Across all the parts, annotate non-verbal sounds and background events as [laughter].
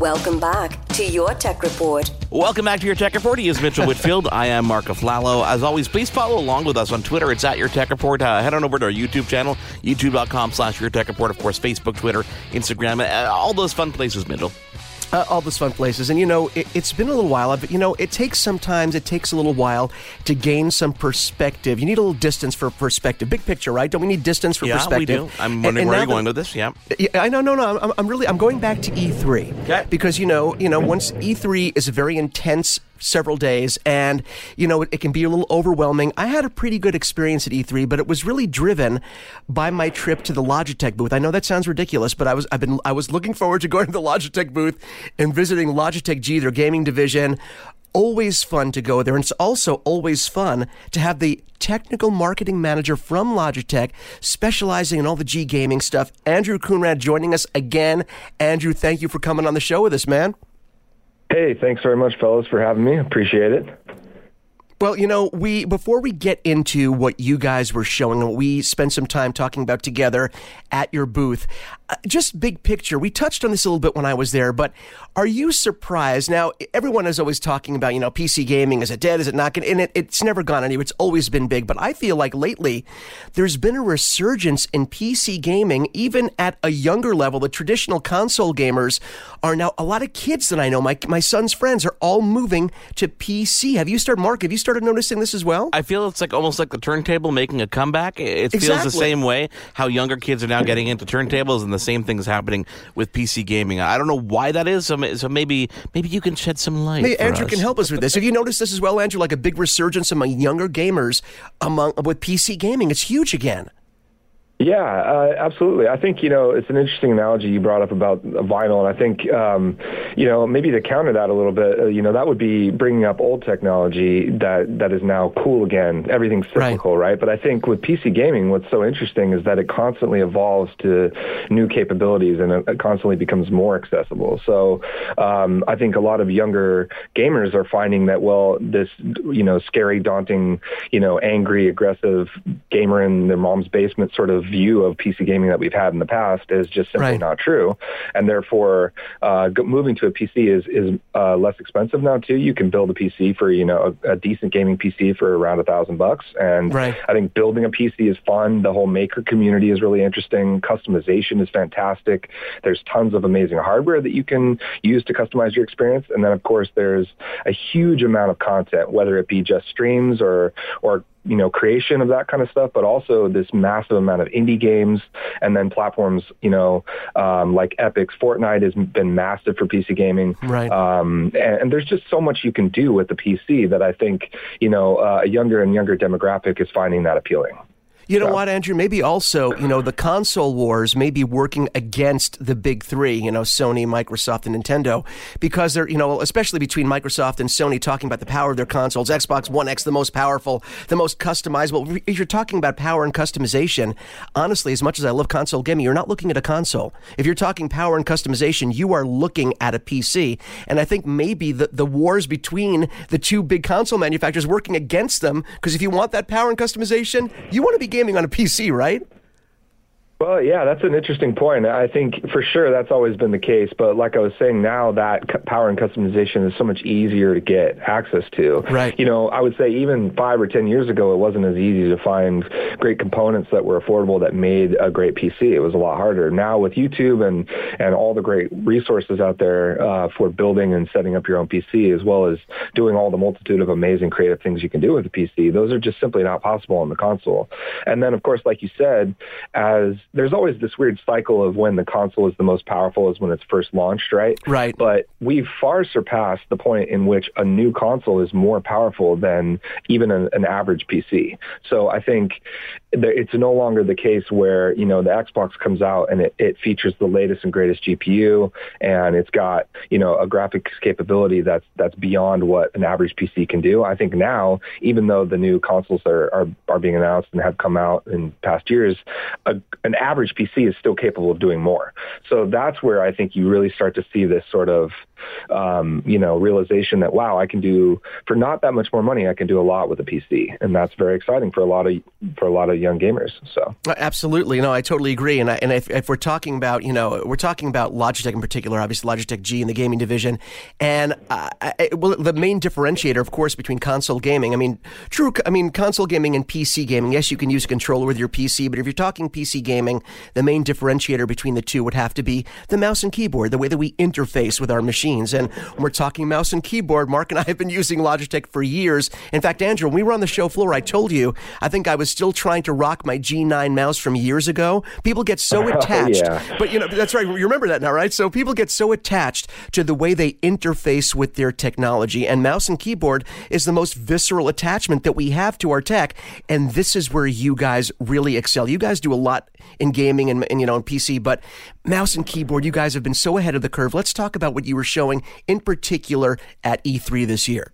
Welcome back to your Tech Report. Welcome back to your Tech Report. He is Mitchell Whitfield. I am Mark Aflalo. As always, please follow along with us on Twitter. It's at Your Tech Report. Uh, head on over to our YouTube channel, youtube.com slash Your Tech Report. Of course, Facebook, Twitter, Instagram, uh, all those fun places, Mitchell uh, all those fun places. And you know, it, has been a little while, but you know, it takes sometimes it takes a little while to gain some perspective. You need a little distance for perspective. Big picture, right? Don't we need distance for yeah, perspective? we do. I'm wondering and, and where you're going with this. Yeah. yeah. I know. No, no. I'm, I'm really. I'm going back to E3. Okay. Because you know, you know, once E3 is a very intense several days, and you know it, it, can be a little overwhelming. I had a pretty good experience at E3, but it was really driven by my trip to the Logitech booth. I know that sounds ridiculous, but I was I've been I was looking forward to going to the Logitech booth and visiting Logitech G, their gaming division. Always fun to go there, and it's also always fun to have the technical marketing manager from Logitech, specializing in all the G gaming stuff, Andrew Coonrad, joining us again. Andrew, thank you for coming on the show with us, man. Hey, thanks very much, fellas, for having me. Appreciate it. Well, you know, we before we get into what you guys were showing we spent some time talking about together at your booth, Uh, just big picture. We touched on this a little bit when I was there, but are you surprised? Now, everyone is always talking about, you know, PC gaming. Is it dead? Is it not? And it, it's never gone anywhere. It's always been big. But I feel like lately there's been a resurgence in PC gaming, even at a younger level. The traditional console gamers are now, a lot of kids that I know, my, my son's friends, are all moving to PC. Have you started, Mark, have you started noticing this as well? I feel it's like almost like the turntable making a comeback. It feels exactly. the same way how younger kids are now getting into turntables, and the same thing is happening with PC gaming. I don't know why that is. So so maybe maybe you can shed some light. Maybe Andrew us. can help us with this. Have you noticed this as well, Andrew? Like a big resurgence among younger gamers among with PC gaming. It's huge again. Yeah, uh, absolutely. I think you know it's an interesting analogy you brought up about vinyl, and I think um, you know maybe to counter that a little bit, uh, you know that would be bringing up old technology that that is now cool again. Everything's cyclical, right? right? But I think with PC gaming, what's so interesting is that it constantly evolves to new capabilities and it, constantly becomes more accessible. So um, I think a lot of younger gamers are finding that well, this you know scary, daunting, you know angry, aggressive gamer in their mom's basement sort of view of PC gaming that we've had in the past is just simply right. not true, and therefore uh, moving to a PC is is uh, less expensive now too. You can build a PC for you know a, a decent gaming PC for around a thousand bucks, and right. I think building a PC is fun. The whole maker community is really interesting. Customization is fantastic. There's tons of amazing hardware that you can use to customize your experience, and then of course there's a huge amount of content, whether it be just streams or or you know, creation of that kind of stuff, but also this massive amount of indie games and then platforms, you know, um, like Epic's Fortnite has been massive for PC gaming. Right. Um, and, and, there's just so much you can do with the PC that I think, you know, uh, a younger and younger demographic is finding that appealing. You know what, Andrew? Maybe also, you know, the console wars may be working against the big three, you know, Sony, Microsoft, and Nintendo, because they're, you know, especially between Microsoft and Sony talking about the power of their consoles, Xbox One X, the most powerful, the most customizable. If you're talking about power and customization, honestly, as much as I love console gaming, you're not looking at a console. If you're talking power and customization, you are looking at a PC. And I think maybe the, the wars between the two big console manufacturers working against them, because if you want that power and customization, you want to be gaming on a PC, right? Well, yeah, that's an interesting point. I think for sure that's always been the case. But like I was saying, now that power and customization is so much easier to get access to. Right. You know, I would say even five or ten years ago, it wasn't as easy to find great components that were affordable that made a great PC. It was a lot harder. Now with YouTube and and all the great resources out there uh, for building and setting up your own PC, as well as doing all the multitude of amazing creative things you can do with a PC, those are just simply not possible on the console. And then, of course, like you said, as there's always this weird cycle of when the console is the most powerful is when it's first launched, right? Right. But we've far surpassed the point in which a new console is more powerful than even an, an average PC. So I think it's no longer the case where you know the Xbox comes out and it, it features the latest and greatest GPU and it's got you know a graphics capability that's that's beyond what an average PC can do. I think now, even though the new consoles are are, are being announced and have come out in past years, a, an average PC is still capable of doing more. So that's where I think you really start to see this sort of um, you know realization that wow, I can do for not that much more money, I can do a lot with a PC, and that's very exciting for a lot of for a lot of young gamers. So uh, absolutely, no, I totally agree. And I, and if, if, we're talking about you know we're talking about Logitech in particular, obviously Logitech G in the gaming division, and uh, I, well, the main differentiator, of course, between console gaming. I mean, true. I mean, console gaming and PC gaming. Yes, you can use a controller with your PC, but if you're talking PC gaming, the main differentiator between the two would have to be the mouse and keyboard, the way that we interface with our machines. And when we're talking mouse and keyboard, Mark and I have been [laughs] using Logitech for years. In fact, Andrew, when we were on the show floor, I told you I think I was still trying to rock my G9 mouse from years ago. People get so [laughs] oh, attached. yeah. But you know, that's right. You remember that now, right? So people get so attached to the way they interface with their technology and mouse and keyboard is the most visceral attachment that we have to our tech. And this is where you guys really excel. You guys do a lot in gaming and, and you know, in PC, but mouse and keyboard, you guys have been so ahead of the curve. Let's talk about what you were showing in particular at E3 this year.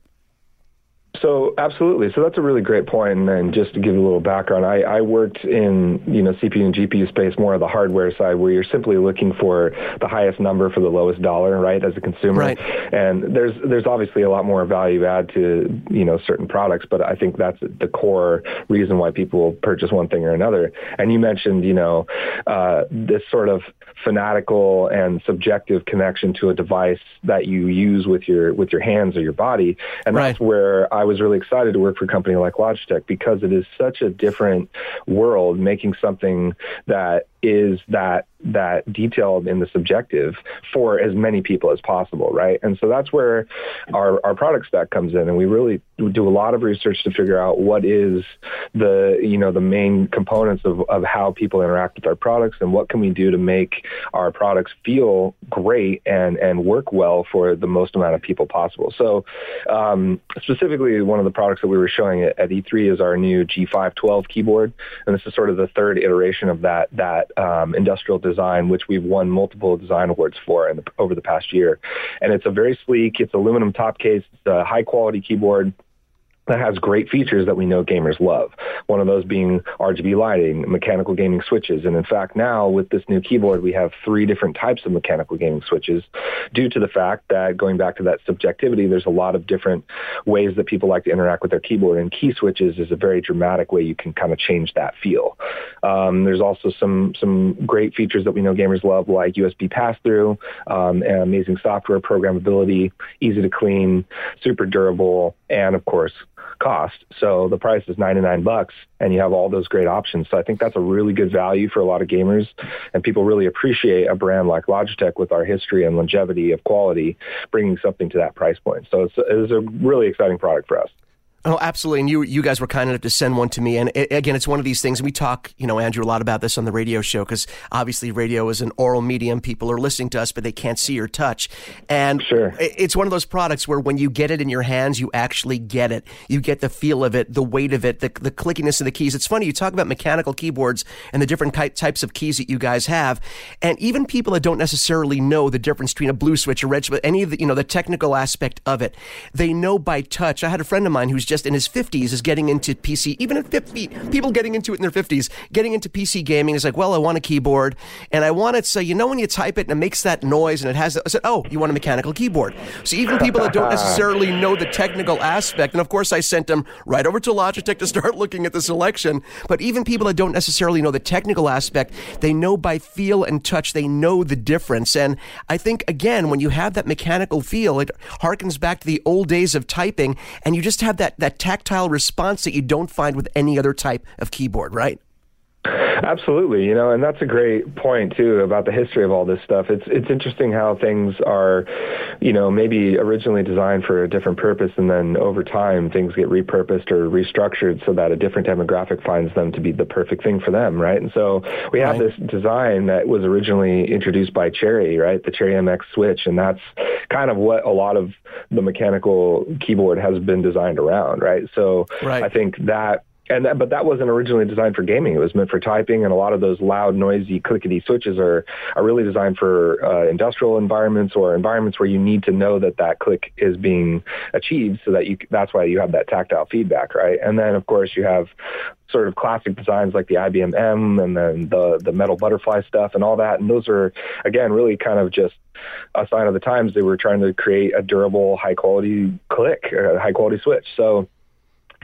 So absolutely. So that's a really great point. And then just to give you a little background, I, I worked in you know CPU and GPU space more of the hardware side, where you're simply looking for the highest number for the lowest dollar, right, as a consumer. Right. And there's there's obviously a lot more value add to you know certain products, but I think that's the core reason why people purchase one thing or another. And you mentioned you know uh, this sort of fanatical and subjective connection to a device that you use with your with your hands or your body, and right. that's where I was really excited to work for a company like Logitech because it is such a different world making something that is that that detailed in the subjective for as many people as possible, right? And so that's where our, our product stack comes in, and we really do a lot of research to figure out what is the you know the main components of, of how people interact with our products and what can we do to make our products feel great and and work well for the most amount of people possible. So um, specifically, one of the products that we were showing at, at E3 is our new G512 keyboard, and this is sort of the third iteration of that that um, industrial design, which we've won multiple design awards for the, over the past year. And it's a very sleek, it's aluminum top case, it's a high quality keyboard that has great features that we know gamers love. One of those being RGB lighting, mechanical gaming switches. And in fact, now with this new keyboard, we have three different types of mechanical gaming switches due to the fact that going back to that subjectivity, there's a lot of different ways that people like to interact with their keyboard and key switches is a very dramatic way you can kind of change that feel. Um, there's also some, some great features that we know gamers love like USB pass-through, um, and amazing software programmability, easy to clean, super durable, and of course, cost. So the price is 99 bucks and you have all those great options. So I think that's a really good value for a lot of gamers and people really appreciate a brand like Logitech with our history and longevity of quality bringing something to that price point. So it's, it's a really exciting product for us. Oh, absolutely. And you, you guys were kind enough to send one to me. And it, again, it's one of these things. And we talk, you know, Andrew, a lot about this on the radio show because obviously radio is an oral medium. People are listening to us, but they can't see or touch. And sure. it's one of those products where when you get it in your hands, you actually get it. You get the feel of it, the weight of it, the, the clickiness of the keys. It's funny. You talk about mechanical keyboards and the different types of keys that you guys have. And even people that don't necessarily know the difference between a blue switch, a red switch, any of the, you know, the technical aspect of it, they know by touch. I had a friend of mine who's just just in his 50s is getting into PC, even at 50, people getting into it in their 50s, getting into PC gaming is like, well, I want a keyboard and I want it so, you know, when you type it and it makes that noise and it has, I said, oh, you want a mechanical keyboard. So even people that don't necessarily know the technical aspect, and of course I sent them right over to Logitech to start [laughs] looking at the selection, but even people that don't necessarily know the technical aspect, they know by feel and touch, they know the difference. And I think, again, when you have that mechanical feel, it harkens back to the old days of typing and you just have that, that tactile response that you don't find with any other type of keyboard, right? Absolutely, you know, and that's a great point too about the history of all this stuff. It's it's interesting how things are, you know, maybe originally designed for a different purpose, and then over time things get repurposed or restructured so that a different demographic finds them to be the perfect thing for them, right? And so we have right. this design that was originally introduced by Cherry, right, the Cherry MX switch, and that's kind of what a lot of the mechanical keyboard has been designed around, right? So right. I think that and that, but that wasn't originally designed for gaming. It was meant for typing, and a lot of those loud, noisy, clickety switches are are really designed for uh, industrial environments or environments where you need to know that that click is being achieved, so that you that's why you have that tactile feedback, right? And then of course you have sort of classic designs like the IBM M and then the the metal butterfly stuff and all that, and those are again really kind of just a sign of the times. They were trying to create a durable, high quality click, a high quality switch. So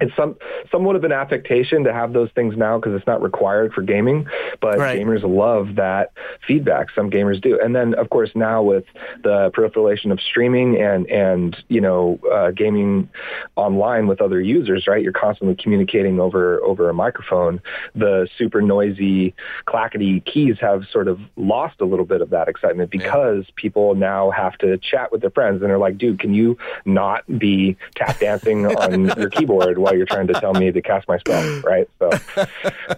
it's some somewhat of an affectation to have those things now because it's not required for gaming, but right. gamers love that feedback. Some gamers do, and then of course now with the proliferation of streaming and and you know uh, gaming online with other users, right? You're constantly communicating over over a microphone. The super noisy, clackety keys have sort of lost a little bit of that excitement because yeah. people now have to chat with their friends and they're like, dude, can you not be tap dancing [laughs] on your keyboard? While you're trying to tell me to cast my spell, [laughs] right? So,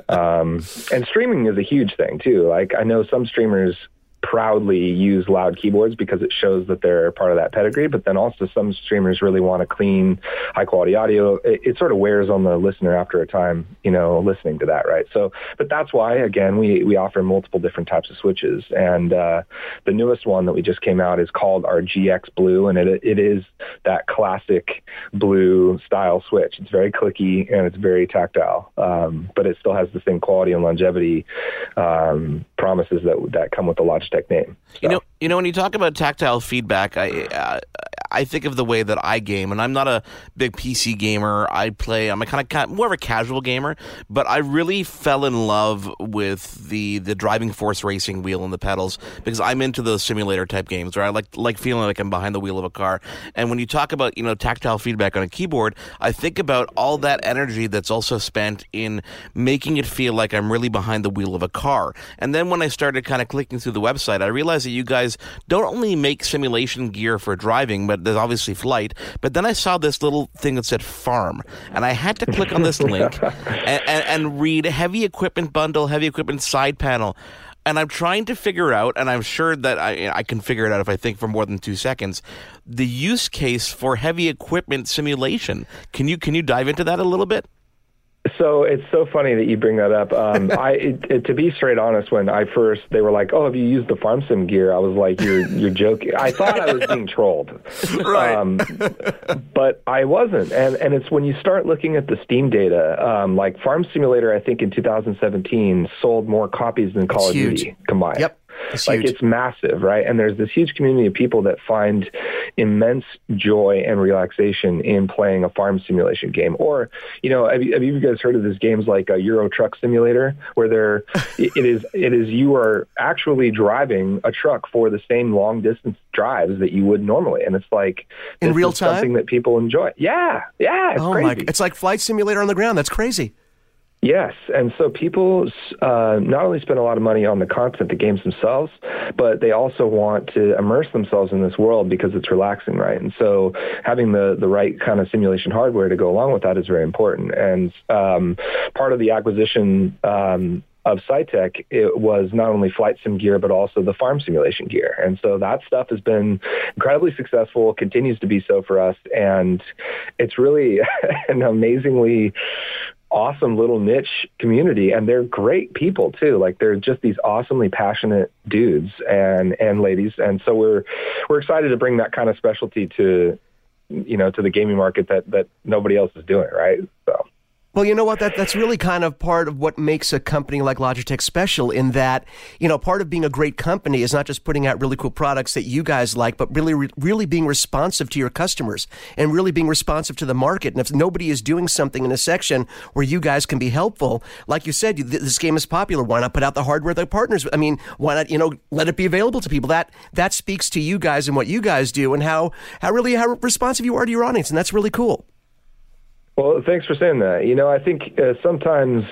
um, and streaming is a huge thing too. Like I know some streamers proudly use loud keyboards because it shows that they're part of that pedigree. But then also some streamers really want a clean, high quality audio. It, it, sort of wears on the listener after a time, you know, listening to that, right? So, but that's why again we we offer multiple different types of switches, and uh, the newest one that we just came out is called our GX Blue, and it it is that classic blue style switch. It's very clicky and it's very tactile, um, but it still has the same quality and longevity um, promises that that come with the Logitech Tech name. So. You know, you know, when you talk about tactile feedback, I uh, I think of the way that I game, and I'm not a big PC gamer. I play. I'm a kind of more of a casual gamer, but I really fell in love with the the driving force racing wheel and the pedals because I'm into those simulator type games where I like like feeling like I'm behind the wheel of a car. And when you talk about you know tactile feedback on a keyboard, I think about all that energy that's also spent in making it feel like I'm really behind the wheel of a car. And then when I started kind of clicking through the website, I realized that you guys don't only make simulation gear for driving, but there's obviously flight. But then I saw this little thing that said farm, and I had to click on this [laughs] link and, and, and read heavy equipment bundle, heavy equipment side panel and I'm trying to figure out, and I'm sure that I, I can figure it out if I think for more than two seconds, the use case for heavy equipment simulation. Can you can you dive into that a little bit? So it's so funny that you bring that up. Um, [laughs] I, it, it, to be straight honest, when I first they were like, "Oh, have you used the farm sim gear?" I was like, "You're you're joking." I thought I was being trolled, [laughs] right? Um, but I wasn't. And and it's when you start looking at the Steam data, um, like Farm Simulator, I think in 2017 sold more copies than Call of Duty combined. Yep. It's like huge. it's massive, right? And there's this huge community of people that find immense joy and relaxation in playing a farm simulation game. Or, you know, have you, have you guys heard of these games like a Euro Truck Simulator, where there [laughs] it is it is you are actually driving a truck for the same long distance drives that you would normally, and it's like in real time, something that people enjoy. Yeah, yeah, it's oh crazy. my! It's like flight simulator on the ground. That's crazy. Yes, and so people uh, not only spend a lot of money on the content, the games themselves, but they also want to immerse themselves in this world because it's relaxing, right? And so having the the right kind of simulation hardware to go along with that is very important. And um, part of the acquisition. Um, of Saitek, it was not only flight sim gear, but also the farm simulation gear. And so that stuff has been incredibly successful, continues to be so for us. And it's really [laughs] an amazingly awesome little niche community and they're great people too. Like they're just these awesomely passionate dudes and and ladies. And so we're we're excited to bring that kind of specialty to you know to the gaming market that that nobody else is doing right? So well, you know what? That that's really kind of part of what makes a company like Logitech special. In that, you know, part of being a great company is not just putting out really cool products that you guys like, but really, really being responsive to your customers and really being responsive to the market. And if nobody is doing something in a section where you guys can be helpful, like you said, this game is popular. Why not put out the hardware that partners? I mean, why not? You know, let it be available to people. That that speaks to you guys and what you guys do and how how really how responsive you are to your audience, and that's really cool. Well, thanks for saying that. You know, I think uh, sometimes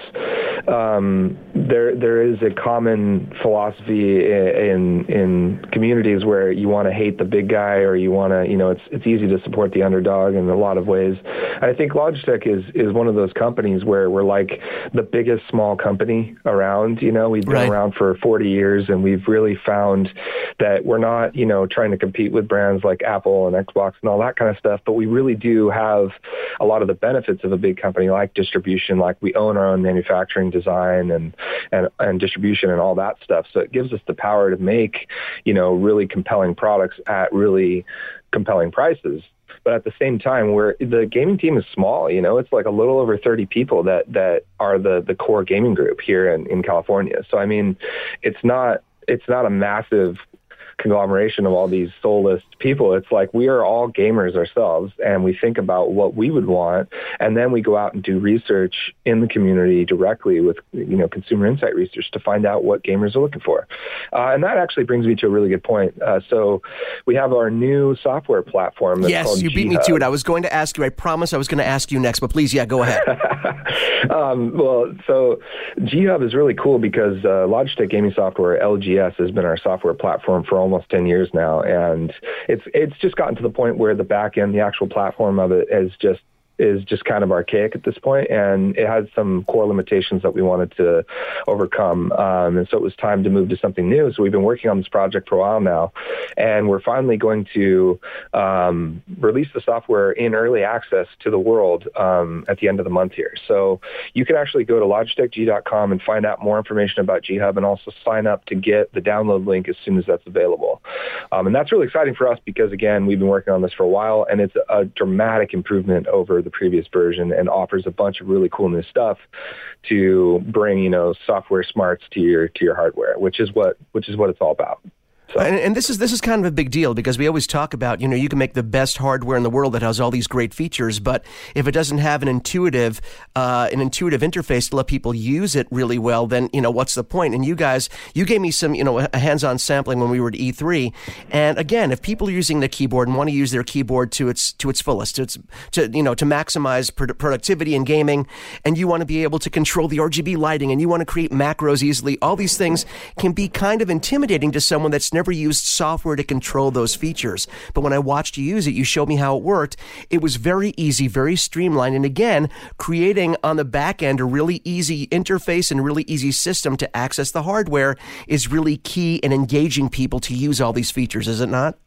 um, there there is a common philosophy in in communities where you want to hate the big guy or you want to you know it's it's easy to support the underdog in a lot of ways. I think Logitech is is one of those companies where we're like the biggest small company around. You know, we've been right. around for 40 years and we've really found that we're not you know trying to compete with brands like Apple and Xbox and all that kind of stuff, but we really do have a lot of the benefits of a big company like distribution, like we own our own manufacturing design and, and, and distribution and all that stuff. So it gives us the power to make, you know, really compelling products at really compelling prices but at the same time where the gaming team is small you know it's like a little over 30 people that that are the the core gaming group here in in California so i mean it's not it's not a massive conglomeration of all these soulless people. It's like we are all gamers ourselves and we think about what we would want and then we go out and do research in the community directly with, you know, consumer insight research to find out what gamers are looking for. Uh, and that actually brings me to a really good point. Uh, so we have our new software platform. yes, you beat G-Hub. me to it. I was going to ask you, I promise I was going to ask you next, but please, yeah, go ahead. [laughs] um, well, so G-Hub is really cool because uh, Logitech Gaming Software, LGS, has been our software platform for almost 10 years now. And it's, it's just gotten to the point where the back end, the actual platform of it is just is just kind of archaic at this point, and it had some core limitations that we wanted to overcome. Um, and so it was time to move to something new. So we've been working on this project for a while now, and we're finally going to um, release the software in early access to the world um, at the end of the month here. So you can actually go to logitechg.com and find out more information about G-Hub and also sign up to get the download link as soon as that's available. Um, and that's really exciting for us because, again, we've been working on this for a while, and it's a dramatic improvement over the previous version and offers a bunch of really cool new stuff to bring, you know, software smarts to your to your hardware, which is what which is what it's all about. And, and, this is this is kind of a big deal because we always talk about you know you can make the best hardware in the world that has all these great features, but if it doesn't have an intuitive uh, an intuitive interface to let people use it really well, then you know what's the point? And you guys, you gave me some you know a hands-on sampling when we were at E3, and again, if people are using the keyboard and want to use their keyboard to its to its fullest, to its to you know to maximize productivity in gaming, and you want to be able to control the RGB lighting, and you want to create macros easily, all these things can be kind of intimidating to someone that's never never used software to control those features. But when I watched you use it, you showed me how it worked. It was very easy, very streamlined. And again, creating on the back end a really easy interface and really easy system to access the hardware is really key in engaging people to use all these features, is it not?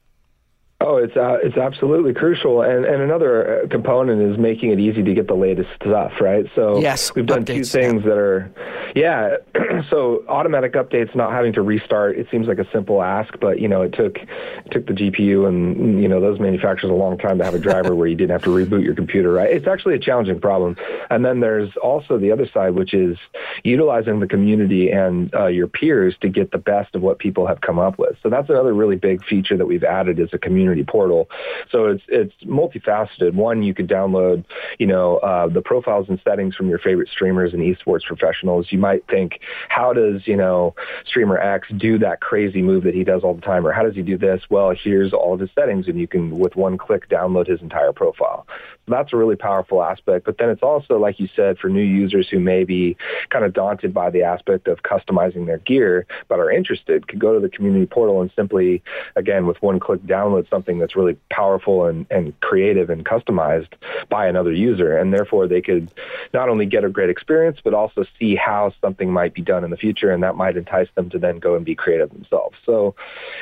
Oh, it's uh, it's absolutely crucial, and and another uh, component is making it easy to get the latest stuff, right? So yes, we've done updates, two things yeah. that are, yeah. [clears throat] so automatic updates, not having to restart. It seems like a simple ask, but you know, it took it took the GPU and you know those manufacturers a long time to have a driver where you didn't have to reboot your computer, right? It's actually a challenging problem. And then there's also the other side, which is utilizing the community and uh, your peers to get the best of what people have come up with. So that's another really big feature that we've added is a community portal. So it's it's multifaceted. One, you could download, you know, uh, the profiles and settings from your favorite streamers and esports professionals. You might think, how does you know streamer X do that crazy move that he does all the time, or how does he do this? Well, here's all of his settings, and you can with one click download his entire profile. So that's a really powerful aspect. But then it's also, like you said, for new users who may be kind of daunted by the aspect of customizing their gear, but are interested, could go to the community portal and simply, again, with one click download something that's really powerful and, and creative and customized by another user. And therefore they could not only get a great experience, but also see how something might be done in the future. And that might entice them to then go and be creative themselves. So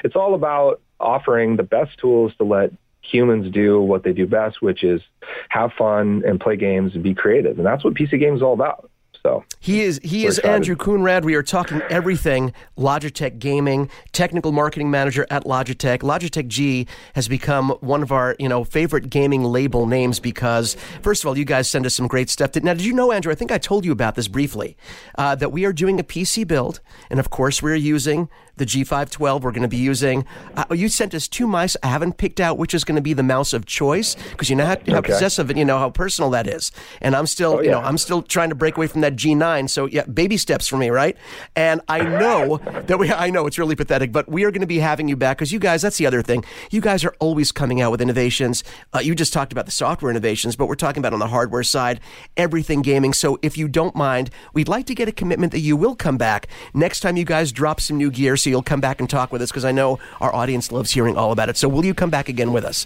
it's all about offering the best tools to let humans do what they do best, which is have fun and play games and be creative. And that's what PC games is all about. So he is he is excited. Andrew Coonrad. We are talking everything Logitech gaming, technical marketing manager at Logitech. Logitech G has become one of our you know favorite gaming label names because first of all, you guys send us some great stuff. Now, did you know, Andrew? I think I told you about this briefly uh, that we are doing a PC build, and of course, we're using the G512. We're going to be using. Uh, you sent us two mice. I haven't picked out which is going to be the mouse of choice because you know how, how Okay. possessive and you know how personal that is. And I'm still, Oh, you know. I'm still trying to break away from that G9. So yeah, baby steps for me, right? And I know that we. I know it's really pathetic, but we are going to be having you back because you guys. That's the other thing. You guys are always coming out with innovations. Uh, you just talked about the software innovations, but we're talking about on the hardware side, everything gaming. So if you don't mind, we'd like to get a commitment that you will come back next time you guys drop some new gear. So you'll come back and talk with us because I know our audience loves hearing all about it. So will you come back again with us?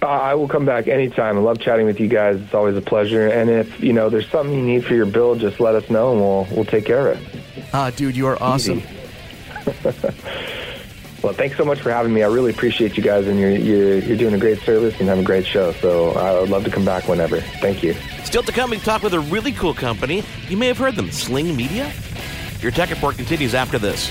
Uh, I will come back anytime. I love chatting with you guys. It's always a pleasure. And if you know there's something you need for your build, just let us know and we'll we'll take care of it. Ah, dude, you are awesome. [laughs] Well, thanks so much for having me. I really appreciate you guys, and you're you're, you're doing a great service and have a great show. So I would love to come back whenever. Thank you. Still to come, we talk with a really cool company. You may have heard them, Sling Media. Your tech report continues after this.